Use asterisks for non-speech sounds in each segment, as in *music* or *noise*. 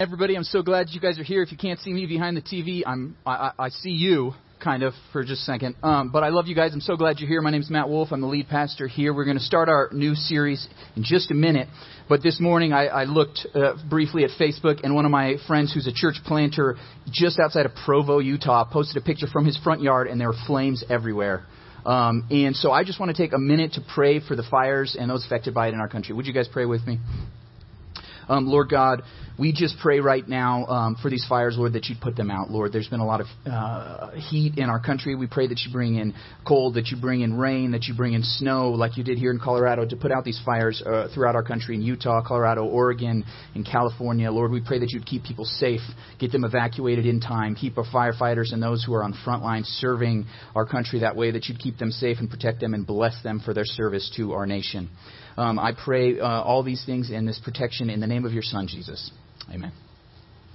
Everybody, I'm so glad you guys are here. If you can't see me behind the TV, I'm I, I see you kind of for just a second. Um, but I love you guys. I'm so glad you're here. My name is Matt Wolf. I'm the lead pastor here. We're going to start our new series in just a minute. But this morning I, I looked uh, briefly at Facebook, and one of my friends, who's a church planter just outside of Provo, Utah, posted a picture from his front yard, and there were flames everywhere. Um, and so I just want to take a minute to pray for the fires and those affected by it in our country. Would you guys pray with me? Um, Lord God, we just pray right now um, for these fires, Lord, that you'd put them out, Lord. There's been a lot of uh, heat in our country. We pray that you bring in cold, that you bring in rain, that you bring in snow, like you did here in Colorado, to put out these fires uh, throughout our country in Utah, Colorado, Oregon, in California. Lord, we pray that you'd keep people safe, get them evacuated in time, keep our firefighters and those who are on front lines serving our country that way, that you'd keep them safe and protect them and bless them for their service to our nation. Um, I pray uh, all these things and this protection in the name of your Son, Jesus. Amen.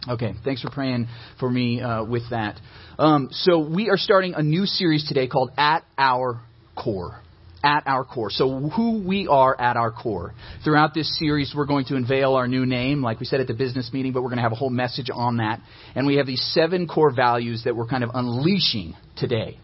Okay, thanks for praying for me uh, with that. Um, so we are starting a new series today called At Our Core. At our core. So who we are at our core. Throughout this series, we're going to unveil our new name, like we said at the business meeting, but we're going to have a whole message on that. And we have these seven core values that we're kind of unleashing today.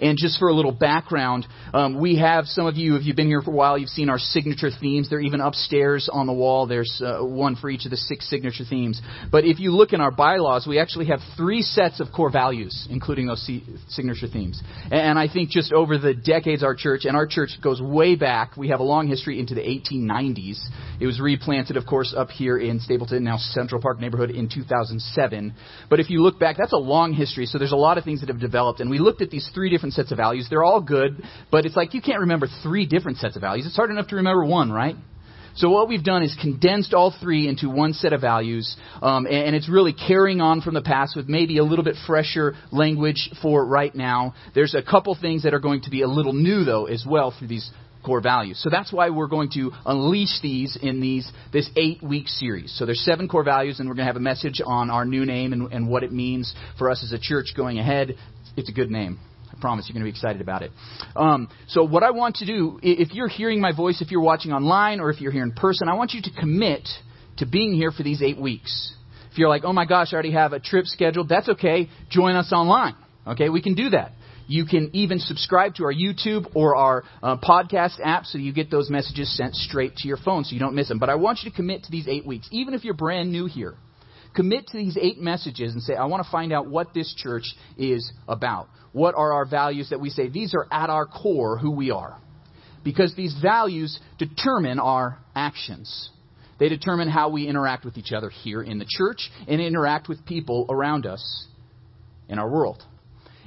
And just for a little background, um, we have some of you, if you've been here for a while, you've seen our signature themes. They're even upstairs on the wall. There's uh, one for each of the six signature themes. But if you look in our bylaws, we actually have three sets of core values, including those c- signature themes. And I think just over the decades, our church, and our church goes way back, we have a long history into the 1890s. It was replanted, of course, up here in Stapleton, now Central Park neighborhood, in 2007. But if you look back, that's a long history, so there's a lot of things that have developed. And we looked at these three different different sets of values. They're all good, but it's like you can't remember three different sets of values. It's hard enough to remember one, right? So what we've done is condensed all three into one set of values, um, and, and, it's really carrying on from the past with maybe a little bit fresher language for right now. There's a couple things that are going to be a little new though as well through these core values. So that's why we're going to unleash these in these this eight week series. So there's seven core values, and we're going to have a message on our new name and, and what it means for us as a church going ahead. It's a good name. I promise you're going to be excited about it. Um, so, what I want to do, if you're hearing my voice, if you're watching online, or if you're here in person, I want you to commit to being here for these eight weeks. If you're like, oh my gosh, I already have a trip scheduled, that's okay. Join us online. Okay, we can do that. You can even subscribe to our YouTube or our uh, podcast app so you get those messages sent straight to your phone so you don't miss them. But I want you to commit to these eight weeks, even if you're brand new here commit to these eight messages and say, I want to find out what this church is about. What are our values that we say? These are at our core who we are. Because these values determine our actions. They determine how we interact with each other here in the church and interact with people around us in our world.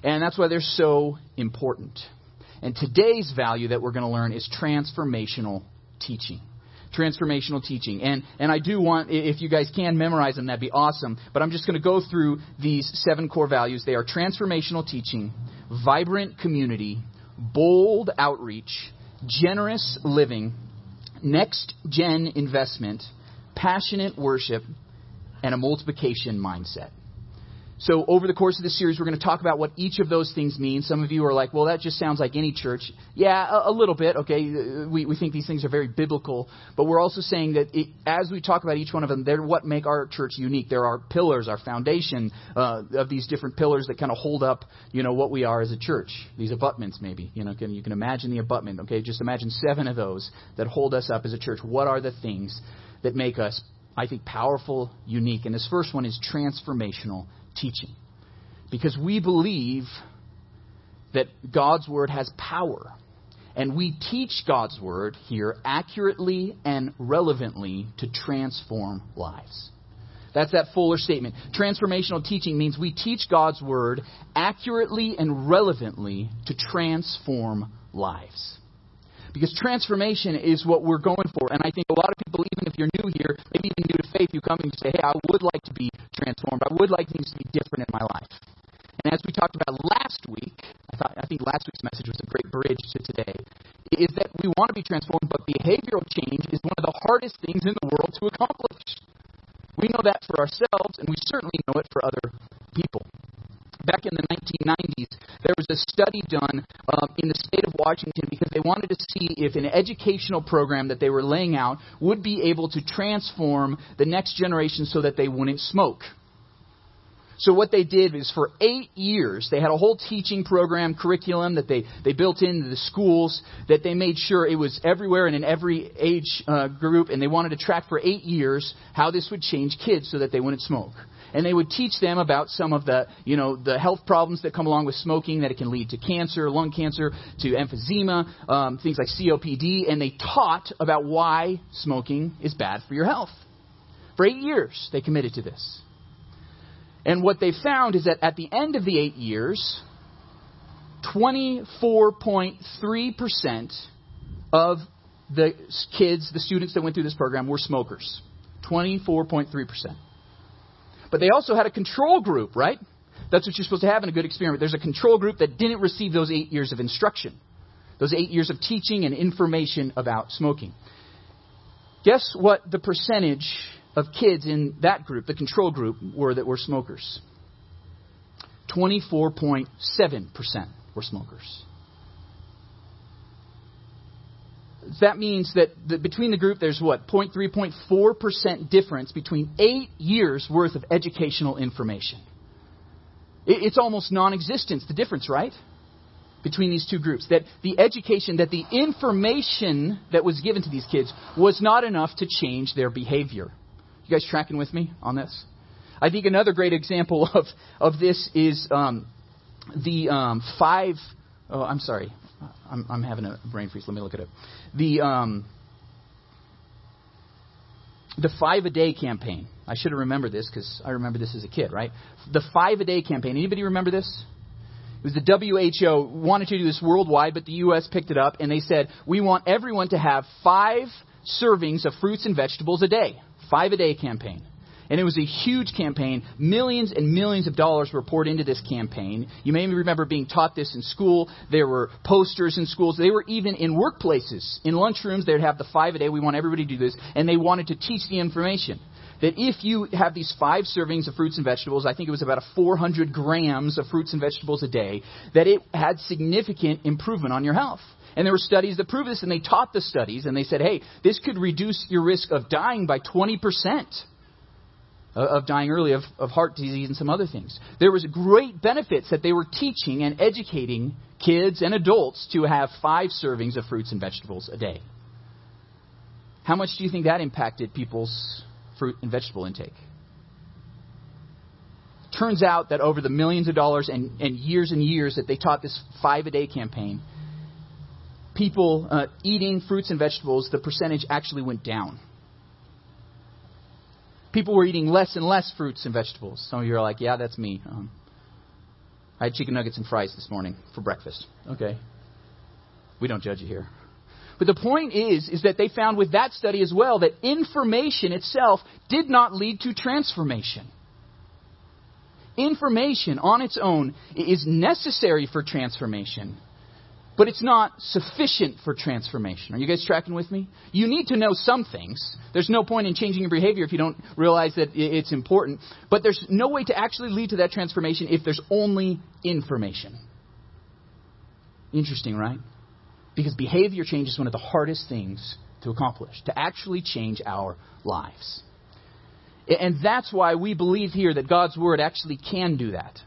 And that's why they're so important. And today's value that we're going to learn is transformational teaching transformational teaching. And, and I do want, if you guys can memorize them, that'd be awesome. But I'm just going to go through these seven core values. They are transformational teaching, vibrant community, bold outreach, generous living, next gen investment, passionate worship, and a multiplication mindset. So, over the course of this series, we're going to talk about what each of those things mean. Some of you are like, well, that just sounds like any church. Yeah, a, a little bit, okay. We, we think these things are very biblical. But we're also saying that it, as we talk about each one of them, they're what make our church unique. There are our pillars, our foundation uh, of these different pillars that kind of hold up, you know, what we are as a church. These abutments, maybe. You know, can, you can imagine the abutment, okay? Just imagine seven of those that hold us up as a church. What are the things that make us, I think, powerful, unique? And this first one is transformational teaching. Because we believe that God's Word has power. And we teach God's Word here accurately and relevantly to transform lives. That's that fuller statement. Transformational teaching means we teach God's Word accurately and relevantly to transform lives. Because transformation is what we're going for. And I think a lot of people, even if you're new here, maybe even new to faith, you come and you say, hey, I would like to be transformed. I would like things to be different in my life. And as we talked about last week, I, thought, I think last week's message was a great bridge to today, is that we want to be transformed, but behavioral change is one of the hardest things in the world to accomplish. We know that for ourselves, and we certainly know it for other people. Back in the 1990s, there was a study done um, in the state of Washington because they wanted to see if an educational program that they were laying out would be able to transform the next generation so that they wouldn't smoke. So what they did is for eight years, they had a whole teaching program, curriculum that they, they built into the schools that they made sure it was everywhere and in every age uh, group, and they wanted to track for eight years how this would change kids so that they wouldn't smoke. And they would teach them about some of the, you know, the health problems that come along with smoking, that it can lead to cancer, lung cancer, to emphysema, um, things like COPD, and they taught about why smoking is bad for your health. For eight years, they committed to this. And what they found is that at the end of the eight years, 24.3% of the kids, the students that went through this program, were smokers. 24.3%. But they also had a control group, right? That's what you're supposed to have in a good experiment. There's a control group that didn't receive those eight years of instruction, those eight years of teaching and information about smoking. Guess what the percentage of kids in that group, the control group, were that were smokers. 24.7% were smokers. That means that the, between the group, there's what? 0.3, 0.4% difference between eight years worth of educational information. It, it's almost non existence, the difference, right? Between these two groups. That the education, that the information that was given to these kids was not enough to change their behavior. You guys tracking with me on this? I think another great example *laughs* of, of this is um, the um, five. Oh, I'm sorry. I'm, I'm, having a brain freeze. Let me look at it. The um, the five a day campaign. I should have remembered this because I remember this as a kid, right? The five a day campaign. Anybody remember this? It was the WHO wanted to do this worldwide, but the U.S. picked it up and they said we want everyone to have five servings of fruits and vegetables a day. Five a day campaign. And it was a huge campaign. Millions and millions of dollars were poured into this campaign. You may remember being taught this in school. There were posters in schools. They were even in workplaces. In lunchrooms, they'd have the five a day. We want everybody to do this. And they wanted to teach the information that if you have these five servings of fruits and vegetables, I think it was about a 400 grams of fruits and vegetables a day, that it had significant improvement on your health. And there were studies that proved this, and they taught the studies, and they said, hey, this could reduce your risk of dying by 20%. Of dying early of, of heart disease and some other things. There was great benefits that they were teaching and educating kids and adults to have five servings of fruits and vegetables a day. How much do you think that impacted people's fruit and vegetable intake? Turns out that over the millions of dollars and, and years and years that they taught this five a day campaign, people uh, eating fruits and vegetables, the percentage actually went down. People were eating less and less fruits and vegetables. Some of you are like, yeah, that's me. Um, I had chicken nuggets and fries this morning for breakfast. Okay. We don't judge you here. But the point is, is that they found with that study as well that information itself did not lead to transformation. Information on its own is necessary for transformation, but it's not sufficient for transformation. Are you guys tracking with me? You need to know some things. There's no point in changing your behavior if you don't realize that it's important. But there's no way to actually lead to that transformation if there's only information. Interesting, right? Because behavior change is one of the hardest things to accomplish, to actually change our lives. And that's why we believe here that God's Word actually can do that.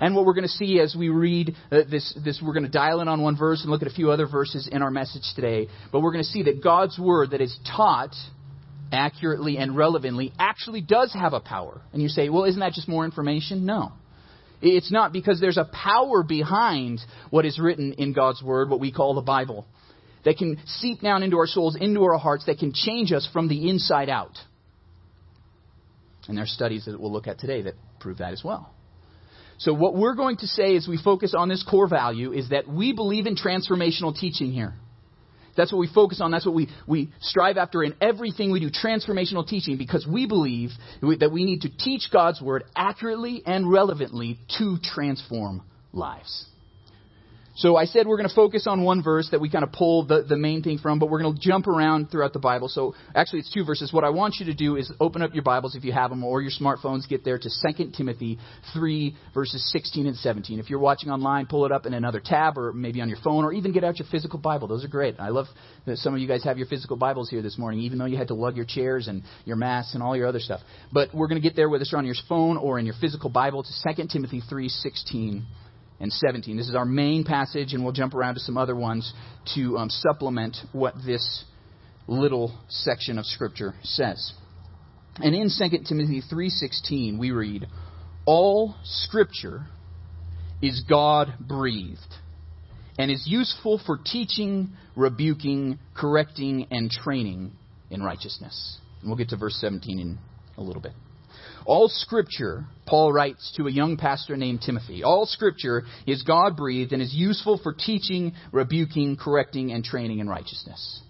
And what we're going to see as we read uh, this, this, we're going to dial in on one verse and look at a few other verses in our message today. But we're going to see that God's word that is taught accurately and relevantly actually does have a power. And you say, well, isn't that just more information? No. It's not because there's a power behind what is written in God's word, what we call the Bible, that can seep down into our souls, into our hearts, that can change us from the inside out. And there are studies that we'll look at today that prove that as well. So, what we're going to say as we focus on this core value is that we believe in transformational teaching here. That's what we focus on. That's what we, we strive after in everything we do transformational teaching because we believe that we need to teach God's Word accurately and relevantly to transform lives. So I said we're going to focus on one verse that we kind of pull the, the main thing from, but we're going to jump around throughout the Bible. So actually, it's two verses. What I want you to do is open up your Bibles if you have them, or your smartphones. Get there to 2 Timothy 3, verses 16 and 17. If you're watching online, pull it up in another tab, or maybe on your phone, or even get out your physical Bible. Those are great. I love that some of you guys have your physical Bibles here this morning, even though you had to lug your chairs and your masks and all your other stuff. But we're going to get there whether it's on your phone or in your physical Bible to 2 Timothy 3, 16 and 17. This is our main passage, and we'll jump around to some other ones to um, supplement what this little section of Scripture says. And in 2 Timothy 3:16 we read, "All Scripture is God-breathed and is useful for teaching, rebuking, correcting, and training in righteousness." And we'll get to verse 17 in a little bit. All scripture, Paul writes to a young pastor named Timothy, all scripture is God breathed and is useful for teaching, rebuking, correcting, and training in righteousness.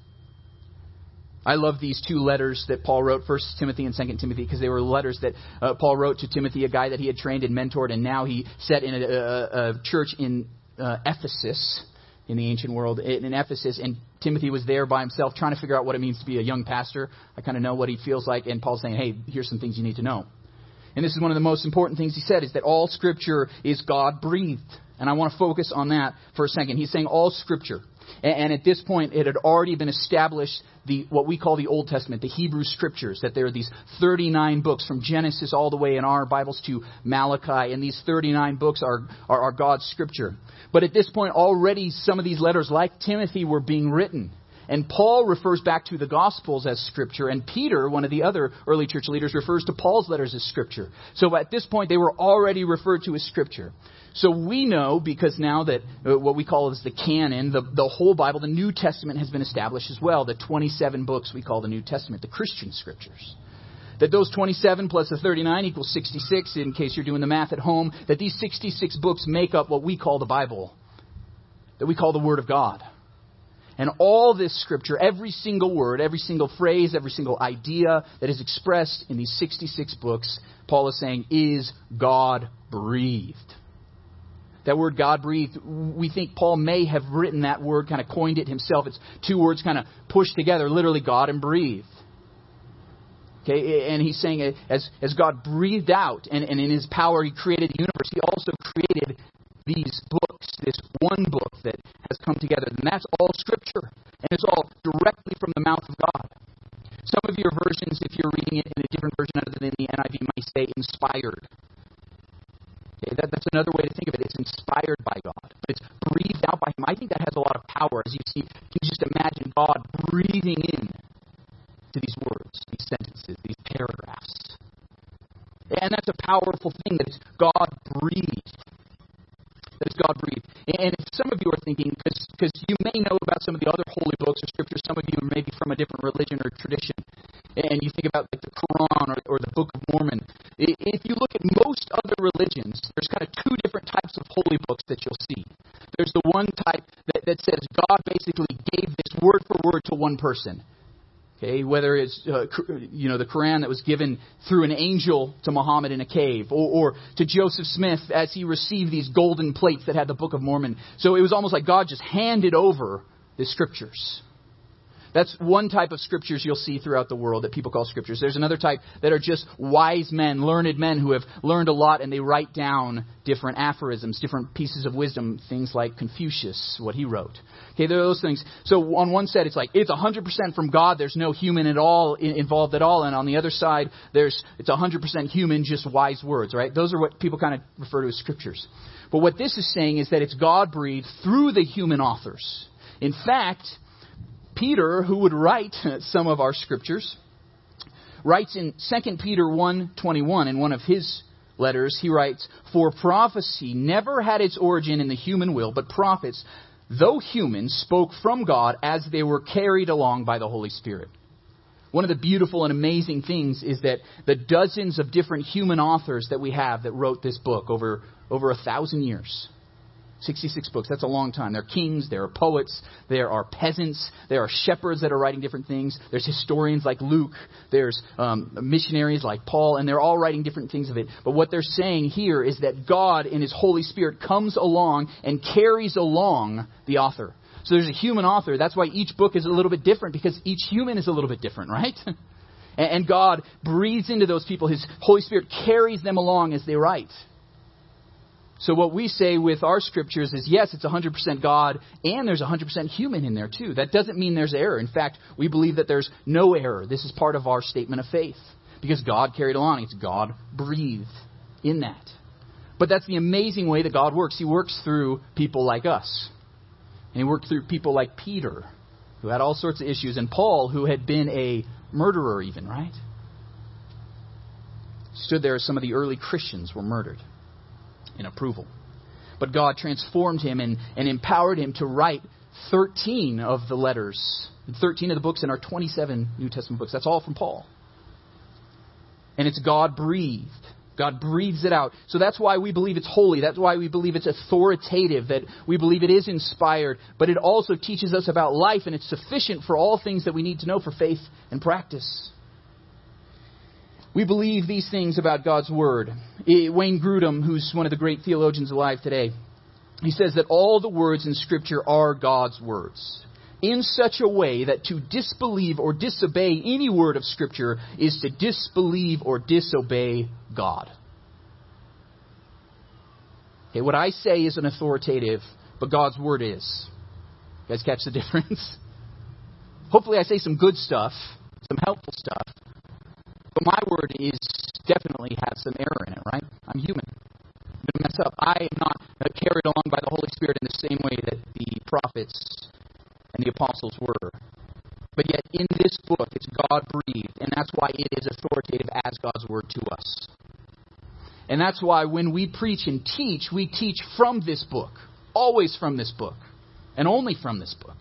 I love these two letters that Paul wrote, First Timothy and Second Timothy, because they were letters that uh, Paul wrote to Timothy, a guy that he had trained and mentored, and now he set in a, a, a church in uh, Ephesus, in the ancient world, in Ephesus, and Timothy was there by himself trying to figure out what it means to be a young pastor. I kind of know what he feels like, and Paul's saying, hey, here's some things you need to know. And this is one of the most important things he said is that all scripture is God breathed. And I want to focus on that for a second. He's saying all scripture. And, at this point, it had already been established the what we call the Old Testament, the Hebrew Scriptures, that there are these 39 books from Genesis all the way in our Bibles to Malachi, and these 39 books are, are, are God's Scripture. But at this point, already some of these letters, like Timothy, were being written. And Paul refers back to the Gospels as Scripture, and Peter, one of the other early church leaders, refers to Paul's letters as Scripture. So at this point, they were already referred to as Scripture. So we know, because now that uh, what we call is the canon, the, the whole Bible, the New Testament has been established as well, the 27 books we call the New Testament, the Christian Scriptures that those 27 plus the 39 equals 66, in case you're doing the math at home, that these 66 books make up what we call the Bible, that we call the Word of God. And all this scripture, every single word, every single phrase, every single idea that is expressed in these 66 books, Paul is saying, is God breathed. That word God breathed, we think Paul may have written that word, kind of coined it himself. It's two words kind of pushed together, literally God and breathed. Okay, and he's saying as, as God breathed out and, and in his power he created the universe, he also created these books, this one book that come together. And that's all Scripture. And it's all directly from the mouth of God. Some of your versions, if you're reading it in a different version other than the NIV, might say inspired. Okay, that, that's another way to think of it. It's inspired by God, but it's breathed out by Him. I think that has a lot of power. As you see, can you just imagine God breathing in to these words, these sentences, these paragraphs? And that's a powerful thing that it's God breathed that is God breathed. And if some of you are thinking, because you may know about some of the other holy books or scriptures, some of you are maybe from a different religion or tradition, and you think about like the Quran or, or the Book of Mormon. If you look at most other religions, there's kind of two different types of holy books that you'll see. There's the one type that, that says God basically gave this word for word to one person. Okay, whether it's uh, you know the Quran that was given through an angel to Muhammad in a cave, or, or to Joseph Smith as he received these golden plates that had the Book of Mormon. So it was almost like God just handed over the scriptures. That's one type of scriptures you'll see throughout the world that people call scriptures. There's another type that are just wise men, learned men who have learned a lot and they write down different aphorisms, different pieces of wisdom, things like Confucius, what he wrote. Okay, there are those things. So on one side, it's like it's 100% from God. There's no human at all involved at all. And on the other side, there's it's 100% human, just wise words, right? Those are what people kind of refer to as scriptures. But what this is saying is that it's God breathed through the human authors. In fact, Peter, who would write some of our scriptures, writes in 2 Peter 1:21 in one of his letters, he writes, "For prophecy never had its origin in the human will, but prophets, though human, spoke from God as they were carried along by the Holy Spirit." One of the beautiful and amazing things is that the dozens of different human authors that we have that wrote this book over over a thousand years 66 books. That's a long time. There are kings, there are poets, there are peasants, there are shepherds that are writing different things. There's historians like Luke, there's um, missionaries like Paul, and they're all writing different things of it. But what they're saying here is that God in His Holy Spirit comes along and carries along the author. So there's a human author. That's why each book is a little bit different because each human is a little bit different, right? *laughs* and God breathes into those people. His Holy Spirit carries them along as they write. So what we say with our scriptures is yes, it's 100% God, and there's 100% human in there too. That doesn't mean there's error. In fact, we believe that there's no error. This is part of our statement of faith because God carried along. It's God breathed in that. But that's the amazing way that God works. He works through people like us. And he worked through people like Peter, who had all sorts of issues, and Paul, who had been a murderer, even, right? Stood there as some of the early Christians were murdered in approval. But God transformed him and, and empowered him to write 13 of the letters, 13 of the books in our 27 New Testament books. That's all from Paul. And it's God breathed. God breathes it out. So that's why we believe it's holy. That's why we believe it's authoritative, that we believe it is inspired. But it also teaches us about life, and it's sufficient for all things that we need to know for faith and practice. We believe these things about God's Word. Wayne Grudem, who's one of the great theologians alive today, he says that all the words in Scripture are God's words in such a way that to disbelieve or disobey any word of Scripture is to disbelieve or disobey God. Okay, what I say isn't authoritative, but God's Word is. You guys catch the *laughs* difference? Hopefully, I say some good stuff, some helpful stuff, but my word is definitely has some error in it, right? I'm human. I'm going to mess up. I am not uh, carried along by the Holy Spirit in the same way that the prophets and the apostles were. But yet, in this book, it's God breathed, and that's why it is authoritative as God's word to us. And that's why when we preach and teach, we teach from this book, always from this book, and only from this book.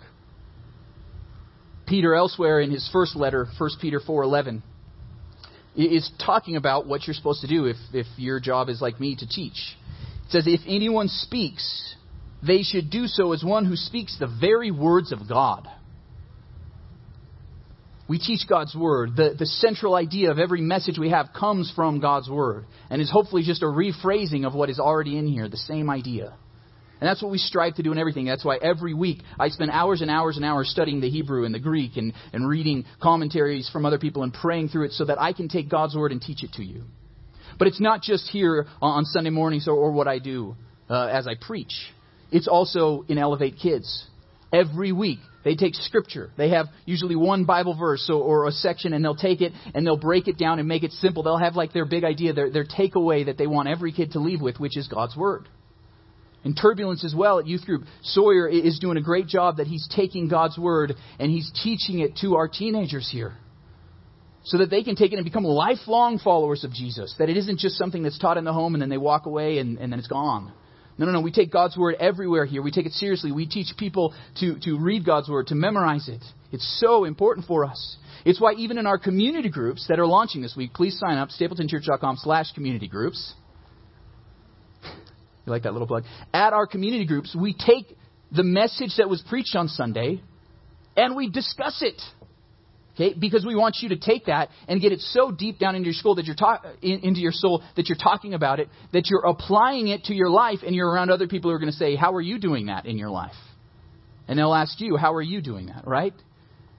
Peter, elsewhere in his first letter, 1 Peter 4:11, is talking about what you're supposed to do if, if your job is like me to teach. It says, If anyone speaks, they should do so as one who speaks the very words of God. We teach God's Word. The, the central idea of every message we have comes from God's Word and is hopefully just a rephrasing of what is already in here, the same idea. And that's what we strive to do in everything. That's why every week I spend hours and hours and hours studying the Hebrew and the Greek and, and reading commentaries from other people and praying through it so that I can take God's Word and teach it to you. But it's not just here on Sunday mornings or, or what I do uh, as I preach. It's also in Elevate Kids. Every week, they take scripture. They have usually one Bible verse or, or, a section, and they'll take it and they'll break it down and make it simple. They'll have like their big idea, their, their takeaway that they want every kid to leave with, which is God's Word. In Turbulence as well at youth group, Sawyer is doing a great job that he's taking God's Word and he's teaching it to our teenagers here. So that they can take it and become lifelong followers of Jesus. That it isn't just something that's taught in the home and then they walk away and, and then it's gone. No, no, no. We take God's Word everywhere here. We take it seriously. We teach people to, to read God's Word, to memorize it. It's so important for us. It's why even in our community groups that are launching this week, please sign up, stapletonchurch.com slash community groups. You like that little plug? At our community groups, we take the message that was preached on Sunday and we discuss it. Okay, because we want you to take that and get it so deep down into your soul that you're ta- into your soul that you're talking about it, that you're applying it to your life, and you're around other people who are going to say, "How are you doing that in your life?" And they'll ask you, "How are you doing that?" Right?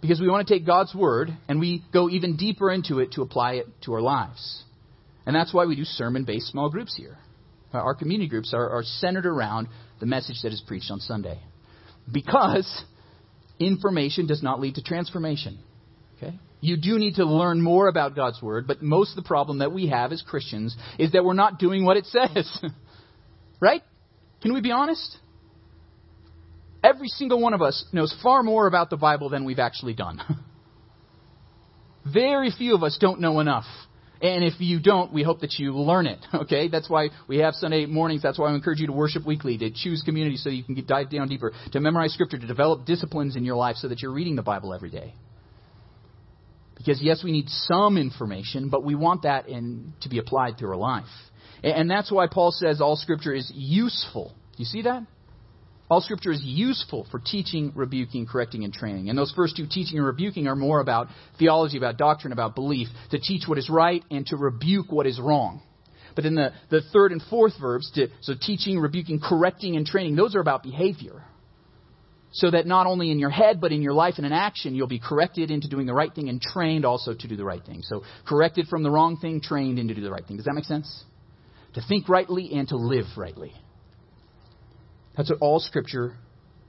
Because we want to take God's word and we go even deeper into it to apply it to our lives, and that's why we do sermon-based small groups here. Our community groups are, are centered around the message that is preached on Sunday, because information does not lead to transformation. Okay? You do need to learn more about God's Word, but most of the problem that we have as Christians is that we're not doing what it says. *laughs* right? Can we be honest? Every single one of us knows far more about the Bible than we've actually done. *laughs* Very few of us don't know enough. And if you don't, we hope that you learn it. *laughs* Okay? That's why we have Sunday mornings. That's why I encourage you to worship weekly, to choose community so you can get, dive down deeper, to memorize Scripture, to develop disciplines in your life so that you're reading the Bible every day. Because, yes, we need some information, but we want that in, to be applied to our life. And, and that's why Paul says all Scripture is useful. Do you see that? All Scripture is useful for teaching, rebuking, correcting, and training. And those first two, teaching and rebuking, are more about theology, about doctrine, about belief, to teach what is right and to rebuke what is wrong. But in the, the third and fourth verbs, to, so teaching, rebuking, correcting, and training, those are about behavior. So that not only in your head, but in your life and in action, you'll be corrected into doing the right thing and trained also to do the right thing. So corrected from the wrong thing, trained into do the right thing. Does that make sense? To think rightly and to live rightly. That's what all Scripture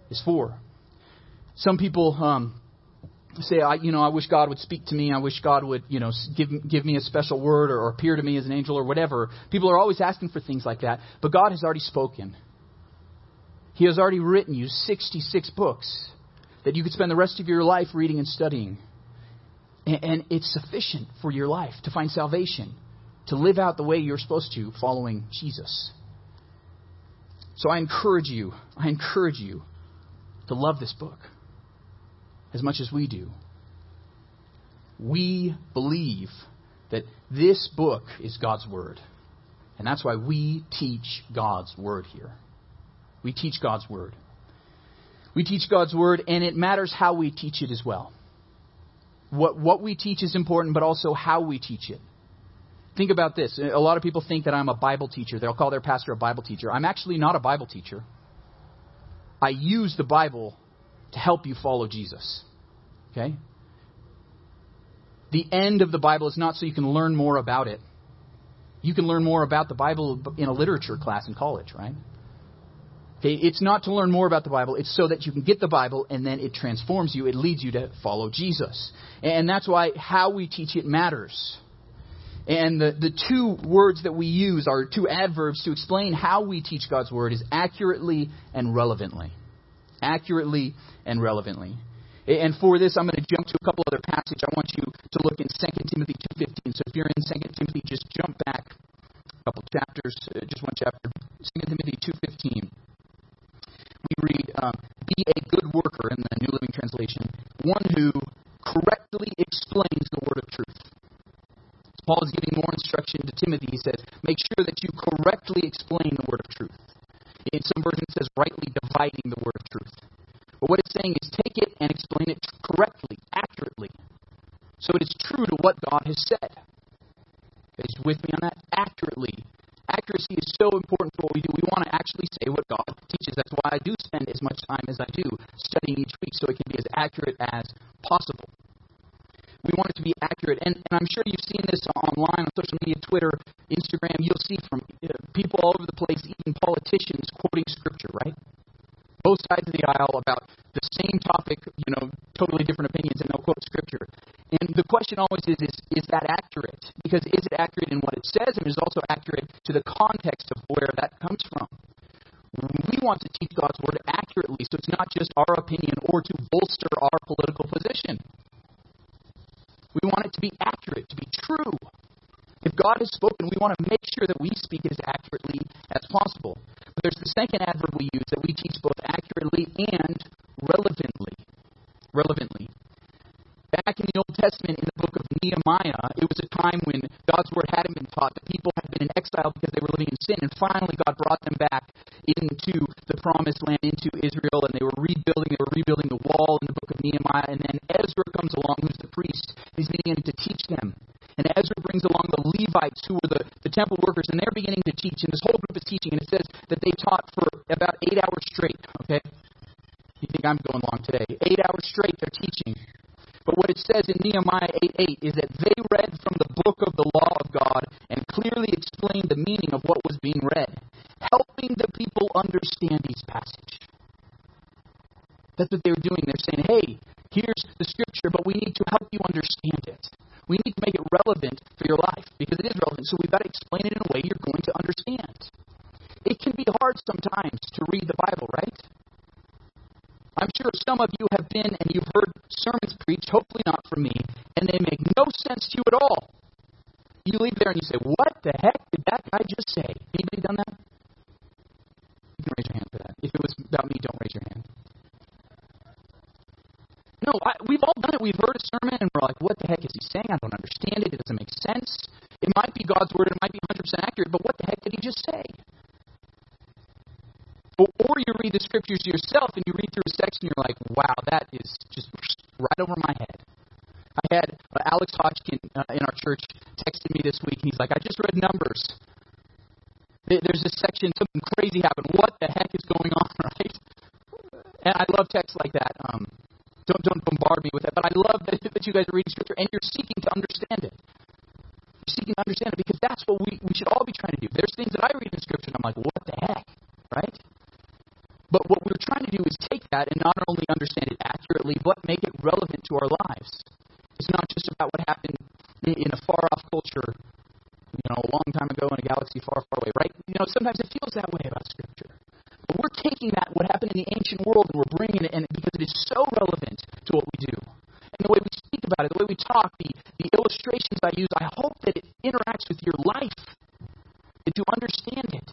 is for. Some people um, say, I, you know, I wish God would speak to me. I wish God would, you know, give, give me a special word or, or appear to me as an angel or whatever. People are always asking for things like that. But God has already spoken. He has already written you 66 books that you could spend the rest of your life reading and studying. And, and it's sufficient for your life to find salvation, to live out the way you're supposed to following Jesus. So I encourage you, I encourage you to love this book as much as we do. We believe that this book is God's Word. And that's why we teach God's Word here. We teach God's Word. We teach God's Word, and it matters how we teach it as well. What, what we teach is important, but also how we teach it. Think about this. A lot of people think that I'm a Bible teacher. They'll call their pastor a Bible teacher. I'm actually not a Bible teacher. I use the Bible to help you follow Jesus. Okay? The end of the Bible is not so you can learn more about it. You can learn more about the Bible in a literature class in college, right? Okay, it's not to learn more about the Bible, it's so that you can get the Bible and then it transforms you, it leads you to follow Jesus. And that's why how we teach it matters. And the, the two words that we use are two adverbs to explain how we teach God's Word is accurately and relevantly. Accurately and relevantly. And for this, I'm going to jump to a couple other passages. I want you to look in 2 Timothy 2.15. So if you're in 2 Timothy, just jump back a couple chapters, uh, just one chapter. 2 Timothy 2.15. We read, um, be a good worker in the New Living Translation, one who correctly explains the word of truth. Paul is giving more instruction to Timothy. He says, make sure that you correctly explain the word of truth. In some versions, it says, rightly dividing the word of truth. But what it's saying is take it and explain it correctly, accurately. So it is true to what God has said. You with me on that? Accurately. Accuracy is so important for what we do. We want to actually say what God teaches. That's why I do spend as much time as I do studying each week so it can be as accurate as possible. We want it to be accurate. And, and I'm sure you've seen this online, on social media, Twitter, Instagram. You'll see from people all over the place, even politicians, quoting scripture, right? both sides of the aisle about the same topic, you know, totally different opinions, and they'll quote scripture. And the question always is, is, is that accurate? Because is it accurate in what it says, and is also accurate to the context of where that comes from? We want to teach God's word accurately, so it's not just our opinion or to bolster our political position. We want it to be accurate, to be true. If God has spoken, we want to make sure that we speak as accurately as possible. But there's the second adverb we use that we teach both accurately and relevantly. Relevantly. Back in the Old Testament, in the book of Nehemiah, it was a time when God's word hadn't been taught. The people had been in exile because they were living in sin, and finally God brought them back into the promised land, into Israel, and they were rebuilding. They were rebuilding the wall in the book of Nehemiah, and then Ezra comes along, who's priest. He's beginning to teach them. And Ezra brings along the Levites, who were the, the temple workers, and they're beginning to teach. And this whole group is teaching, and it says that they taught for about eight hours straight. Okay? You think I'm going long today. Eight hours straight, they're teaching. But what it says in Nehemiah 8 8 is that they read from the book of the law of God and clearly explained the meaning of what was being read, helping the people understand these passage. That's what they were doing. They're saying, hey, here's the scripture, but we need to help you understand it. We need to make it relevant for your life because it is relevant. So we've got to explain it in a way you're going to understand. It can be hard sometimes to read the Bible, right? I'm sure some of you have been and you've heard sermons preached, hopefully not from me, and they make no sense to you at all. You leave there and you say, What the heck did that guy just say? Anybody done that? You can raise your hand for that. If it was about me, don't raise your hand. No, I, we've all done it. We've heard a sermon and we're like, what the heck is he saying? I don't understand it. It doesn't make sense. It might be God's word. It might be 100% accurate, but what the heck did he just say? Or, you read the scriptures yourself and you read through a section and you're like, wow, that is just right over my head. I had uh, Alex Hodgkin uh, in our church texted me this week, and he's like, I just read Numbers. There's this section, something crazy happened. What the heck is going on, right? And I love texts like that. Um, don't don't bombard me with it, but I love that, that you guys are reading scripture and you're seeking to understand it. You're seeking to understand it because that's what we, we should all be trying to do. There's things that I read in scripture and I'm like, what the heck, right? But what we're trying to do is take that and not only understand it accurately, but make it relevant to our lives. It's not just about what happened in a far off culture, you know, a long time ago in a galaxy far, far away, right? You know, sometimes it feels that way about Scripture. But we're taking that, what happened in the ancient world, and we're bringing it in because it is so relevant to what we do. And the way we speak about it, the way we talk, the, the illustrations I use, I hope that it interacts with your life, that you understand it,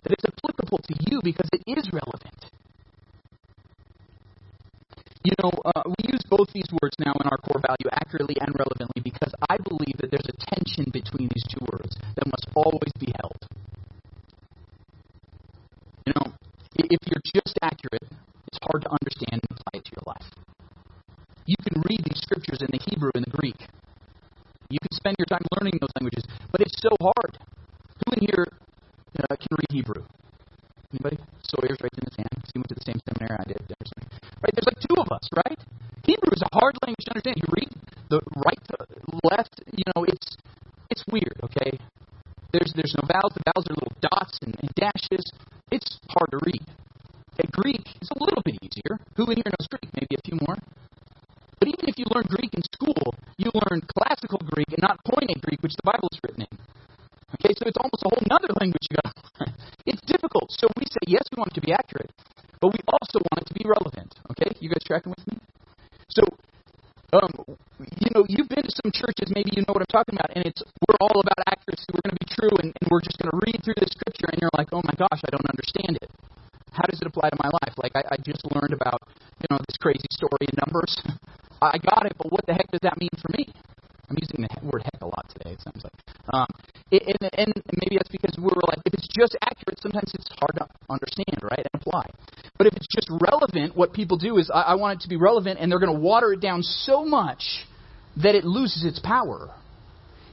that it's applicable to you because it is relevant. You know, uh, we use both these words now in our core value accurately and relevantly because I believe that there's a tension between these two words that must always be held. You know, if you're just accurate, it's hard to understand and apply it to your life. You can read these scriptures in the Hebrew and the Greek. You can spend your time learning those languages, but it's so hard. Who in here uh, can read Hebrew? Anybody? Sawyer's raising his hand. He went to the same seminary I did. Right? There's like two of us, right? Hebrew is a hard language to understand. You read the right to left, you know, it's it's weird, okay? There's there's no vowels. The vowels are little dots and, and dashes. It's hard to read. Okay, Greek is a little bit easier. Who in here knows Greek? Maybe a few more. But even if you learn Greek in school, you learn classical Greek and not Koine Greek, which the Bible is written in. Okay, so it's almost a whole other language you got to learn. It's difficult. So we say, yes, we want it to be accurate, but we also want it to be relevant. Okay, you guys tracking with me? So, um, you know, you've been to some churches, maybe you know what I'm talking about, and it's we're all about accuracy. We're going to be true, and, and we're just going to read through the scripture, and you're like, oh my gosh, I don't understand it. How does it apply to my life? Like I, I just learned about, you know, this crazy story in Numbers. *laughs* I got it, but what the heck does that mean for me? I'm using the word heck a lot today, it sounds like. Um, and, and maybe that's because we were like, if it's just accurate, sometimes it's hard to understand, right, and apply. But if it's just relevant, what people do is, I, I want it to be relevant, and they're going to water it down so much that it loses its power.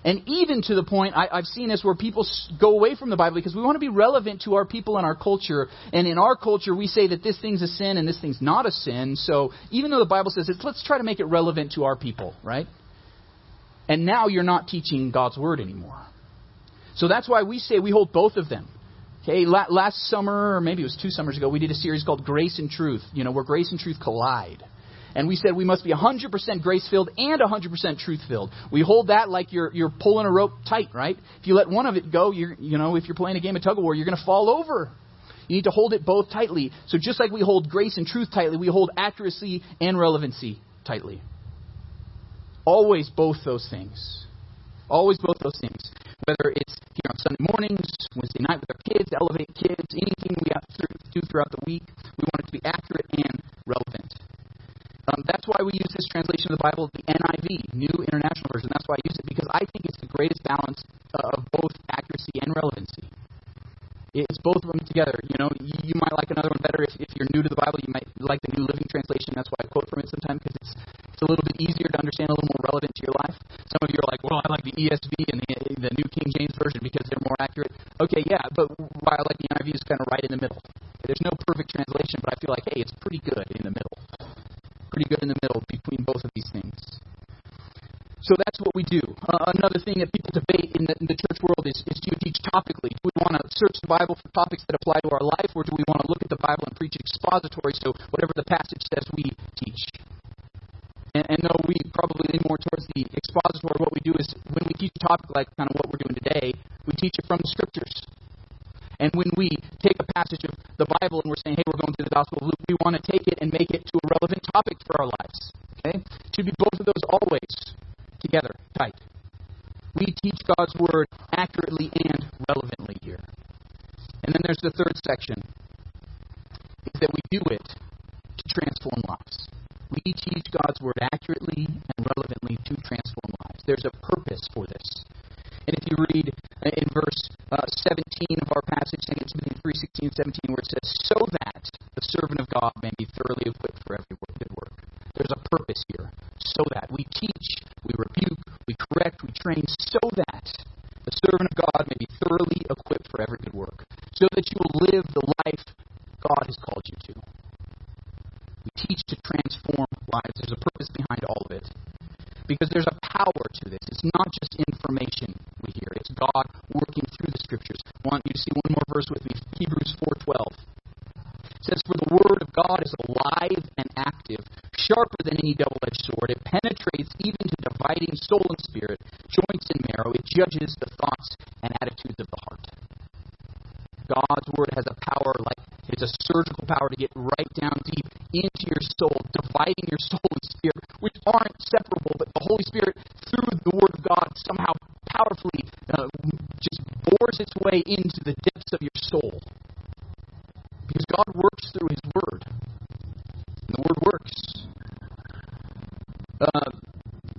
And even to the point, I, I've seen this where people go away from the Bible because we want to be relevant to our people and our culture. And in our culture, we say that this thing's a sin and this thing's not a sin. So even though the Bible says it, let's try to make it relevant to our people, right? And now you're not teaching God's Word anymore. So that's why we say we hold both of them. Okay, last summer, or maybe it was two summers ago, we did a series called Grace and Truth, you know, where grace and truth collide. And we said we must be 100% grace filled and 100% truth filled. We hold that like you're, you're pulling a rope tight, right? If you let one of it go, you're, you know, if you're playing a game of tug of war, you're going to fall over. You need to hold it both tightly. So just like we hold grace and truth tightly, we hold accuracy and relevancy tightly. Always both those things. Always both those things. Whether it's here on Sunday mornings, Wednesday night with our kids, elevate kids, anything we do throughout the week, we want it to be accurate and relevant. Um, that's why we use this translation of the Bible, the NIV, New International Version. That's why I use it because I think it's the greatest balance uh, of both accuracy and relevancy. It's both of them together. You know, you, you might like another one better if, if you're new to the Bible. You might like the New Living Translation. That's why I quote from it sometimes because it's it's a little bit easier to understand, a little more relevant to your life. Some of you are like, well, I like the ESV and the, the New King James Version because they're more accurate. Okay, yeah, but why I like the NIV is kind of right in the middle. There's no perfect translation, but I feel like, hey, it's pretty good in the middle. Pretty good in the middle between both of these things. So that's what we do. Uh, another thing that people debate in the, in the church world is, is do you teach topically? Do we want to search the Bible for topics that apply to our life, or do we want to look at the Bible and preach expository, so whatever the passage says, we teach? And, and though we probably lean more towards the expository, what we do is when we teach a topic like kind of what we're doing today, we teach it from the scriptures. And when we take a passage of the Bible and we're saying, hey, we're going through the Gospel of Luke, we want to take it and make it to a relevant topic for our lives. Okay? It should be both of those always together, tight. We teach God's Word accurately and relevantly here. And then there's the third section, is that we do it to transform lives. We teach God's word accurately and relevantly to transform lives. There's a purpose for this. And if you read in verse uh, 17 of our passage, 2 Timothy 3, 16 17, where it says, So God may be thoroughly equipped for every good work, so that you will live the life God has called you to. We teach to transform lives. There's a purpose behind all of it. Because there's a power to this. It's not just information we hear. It's God working through the scriptures. I want you to see one more verse with me. Hebrews 4:12. It says, For the word of God is alive and active, sharper than any double edged sword. It penetrates even to dividing soul and spirit, joints and marrow. It judges the thoughts and attitudes of the heart. God's word has a power like it's a surgical power to get right down deep into your soul, dividing your soul and spirit, which aren't separable, but the Holy Spirit, through the word of God, somehow powerfully uh, just bores its way into the depths of your soul. Because God works through His Word. And the Word works. Uh,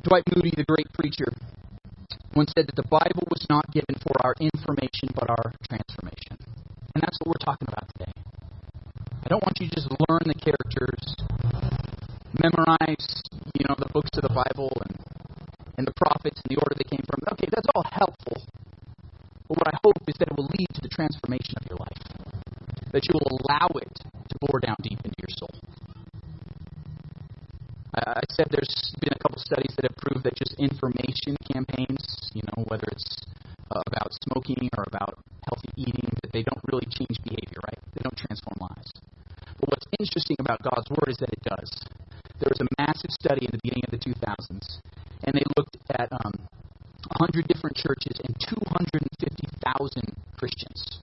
Dwight Moody, the great preacher, once said that the Bible was not given for our information, but our transformation. And that's what we're talking about today. I don't want you to just learn the characters, memorize, you know, the books of the Bible and, and the prophets and the order they came from. Okay, that's all helpful. But what I hope is that it will lead to the transformation of your life. That you will allow it to bore down deep into your soul. I, I said there's been a couple studies that have proved that just information campaigns, you know, whether it's uh, about smoking or about healthy eating, that they don't really change behavior, right? They don't transform lives. But what's interesting about God's Word is that it does. There was a massive study in the beginning of the 2000s, and they looked at um, 100 different churches and 250,000 Christians.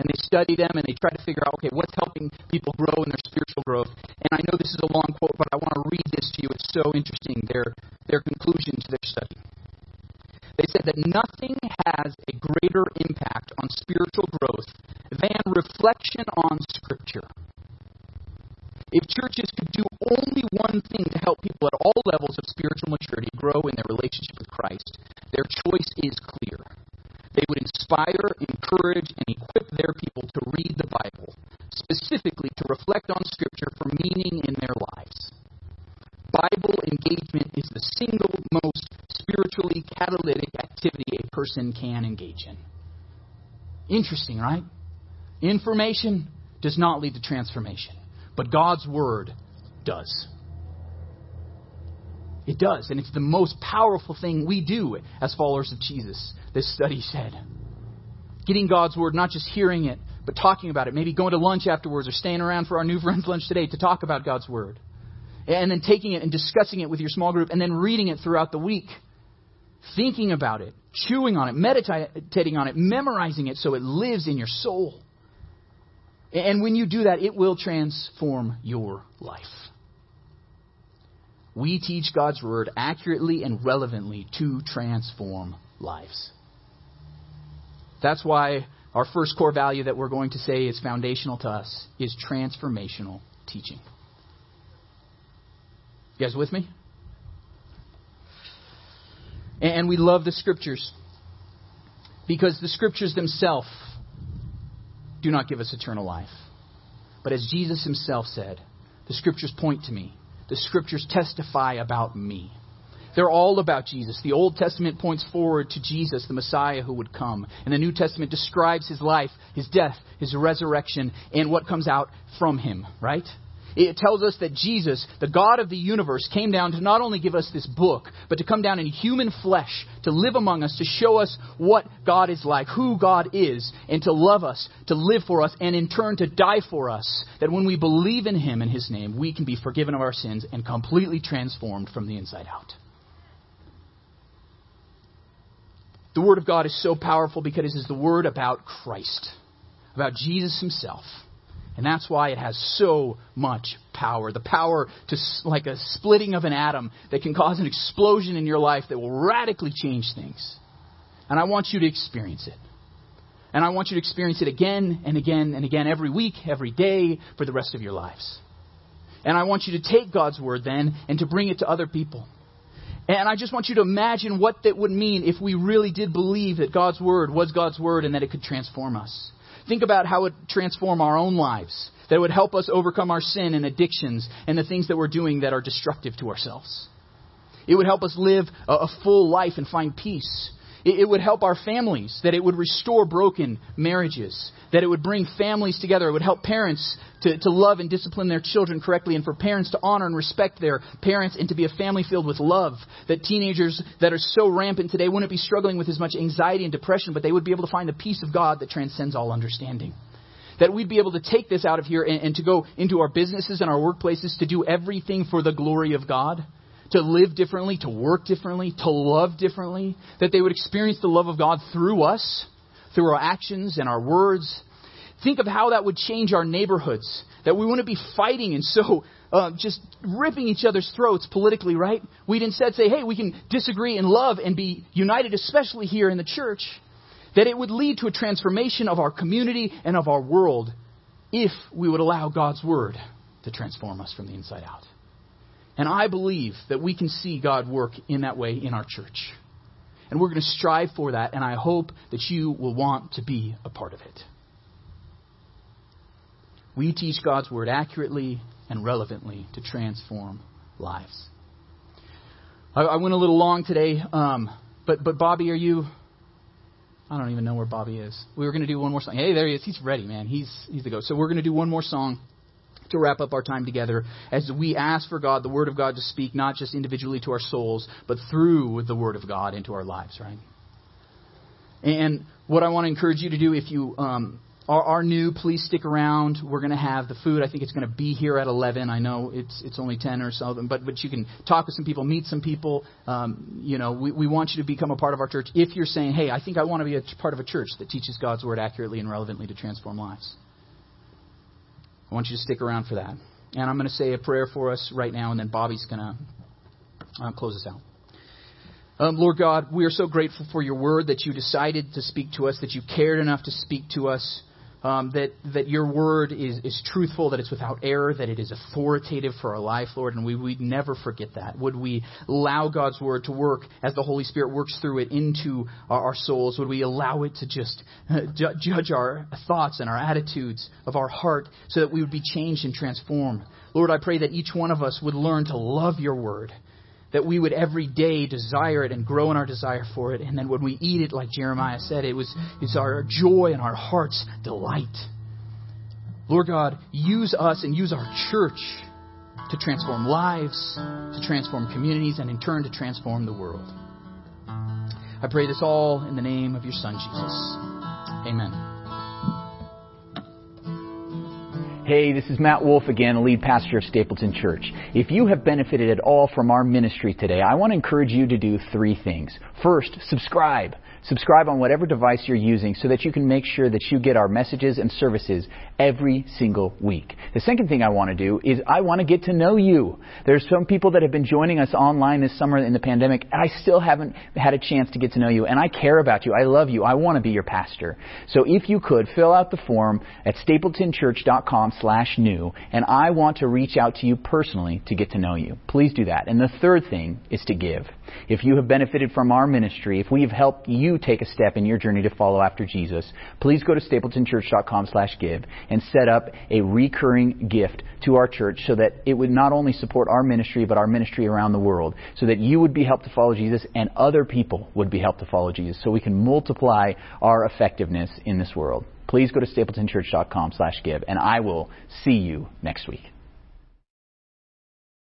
And they studied them and they tried to figure out, okay, what's helping people grow in their spiritual growth. And I know this is a long quote, but I want to read this to you. It's so interesting, their, their conclusion to their study. They said that nothing has a greater impact on spiritual growth than reflection on Scripture. If churches could do only one thing to help people at all levels of spiritual maturity grow in their relationship with Christ, their choice is clear. They would inspire, encourage, and equip their people to read the Bible, specifically to reflect on Scripture for meaning in their lives. Bible engagement is the single most spiritually catalytic activity a person can engage in. Interesting, right? Information does not lead to transformation, but God's Word does. It does, and it's the most powerful thing we do as followers of Jesus, this study said. Getting God's Word, not just hearing it, but talking about it. Maybe going to lunch afterwards or staying around for our new *laughs* friends' lunch today to talk about God's Word. And then taking it and discussing it with your small group, and then reading it throughout the week. Thinking about it, chewing on it, meditating on it, memorizing it so it lives in your soul. And when you do that, it will transform your life. We teach God's Word accurately and relevantly to transform lives. That's why our first core value that we're going to say is foundational to us is transformational teaching. You guys with me? And we love the Scriptures because the Scriptures themselves do not give us eternal life. But as Jesus himself said, the Scriptures point to me. The scriptures testify about me. They're all about Jesus. The Old Testament points forward to Jesus, the Messiah who would come. And the New Testament describes his life, his death, his resurrection, and what comes out from him, right? It tells us that Jesus, the God of the universe, came down to not only give us this book, but to come down in human flesh, to live among us, to show us what God is like, who God is, and to love us, to live for us, and in turn to die for us. That when we believe in Him and His name, we can be forgiven of our sins and completely transformed from the inside out. The Word of God is so powerful because it is the Word about Christ, about Jesus Himself. And that's why it has so much power. The power to, like a splitting of an atom that can cause an explosion in your life that will radically change things. And I want you to experience it. And I want you to experience it again and again and again every week, every day for the rest of your lives. And I want you to take God's word then and to bring it to other people. And I just want you to imagine what that would mean if we really did believe that God's word was God's word and that it could transform us. Think about how it would transform our own lives, that would help us overcome our sin and addictions and the things that we're doing that are destructive to ourselves. It would help us live a, a full life and find peace. It, would help our families, that it would restore broken marriages, that it would bring families together. It would help parents to, to love and discipline their children correctly, and for parents to honor and respect their parents and to be a family filled with love. That teenagers that are so rampant today wouldn't be struggling with as much anxiety and depression, but they would be able to find the peace of God that transcends all understanding that we'd be able to take this out of here and, and, to go into our businesses and our workplaces to do everything for the glory of God to live differently, to work differently, to love differently, that they would experience the love of God through us, through our actions and our words. Think of how that would change our neighborhoods, that we wouldn't be fighting and so *laughs* uh, just ripping each other's throats politically, right? We'd instead say, hey, we can disagree and love and be united, especially here in the church. That it would lead to a transformation of our community and of our world if we would allow God's Word to transform us from the inside out. And I believe that we can see God work in that way in our church. And we're going to strive for that, and I hope that you will want to be a part of it. We teach God's Word accurately and relevantly to transform lives. I, I went a little long today, um, but, but Bobby, are you. I don't even know where Bobby is. We were going to do one more song. Hey, there he is. He's ready, man. He's, he's the go. So we're going to do one more song to wrap up our time together as we ask for God, the Word of God, to speak not just individually to our souls, but through the Word of God into our lives, right? And what I want to encourage you to do if you um, are, are new, please stick around. We're going to have the food. I think it's going to be here at 11. I know it's it's only 10 or so, but but you can talk with some people, meet some people. Um, you know, we, we want you to become a part of our church. If you're saying, hey, I think I want to be a part of a church that teaches God's word accurately and relevantly to transform lives. I want you to stick around for that. And I'm going to say a prayer for us right now, and then Bobby's going to uh, close us out. Um, Lord God, we are so grateful for your word that you decided to speak to us, that you cared enough to speak to us um, that, that your word is, is truthful, that it's without error, that it is authoritative for our life, Lord, and we we'd never forget that. Would we allow God's word to work as the Holy Spirit works through it into our, our souls? Would we allow it to just *laughs* ju- judge our thoughts and our attitudes of our heart so that we would be changed and transformed? Lord, I pray that each one of us would learn to love your word that we would every day desire it and grow in our desire for it. And then when we eat it, like Jeremiah said, it was it's our joy and our heart's delight. Lord God, use us and use our church to transform lives, to transform communities, and in turn to transform the world. I pray this all in the name of your Son, Jesus. Amen. Hey, this is Matt Wolf again, lead pastor of Stapleton Church. If you have benefited at all from our ministry today, I want to encourage you to do three things. First, subscribe. Subscribe on whatever device you're using so that you can make sure that you get our messages and services every single week. The second thing I want to do is I want to get to know you. There's some people that have been joining us online this summer in the pandemic. and I still haven't had a chance to get to know you and I care about you. I love you. I want to be your pastor. So if you could fill out the form at stapletonchurch.com slash new and I want to reach out to you personally to get to know you. Please do that. And the third thing is to give. If you have benefited from our ministry, if we have helped you take a step in your journey to follow after Jesus, please go to stapletonchurch.com slash give and set up a recurring gift to our church so that it would not only support our ministry, but our ministry around the world, so that you would be helped to follow Jesus and other people would be helped to follow Jesus, so we can multiply our effectiveness in this world. Please go to stapletonchurch.com slash give, and I will see you next week.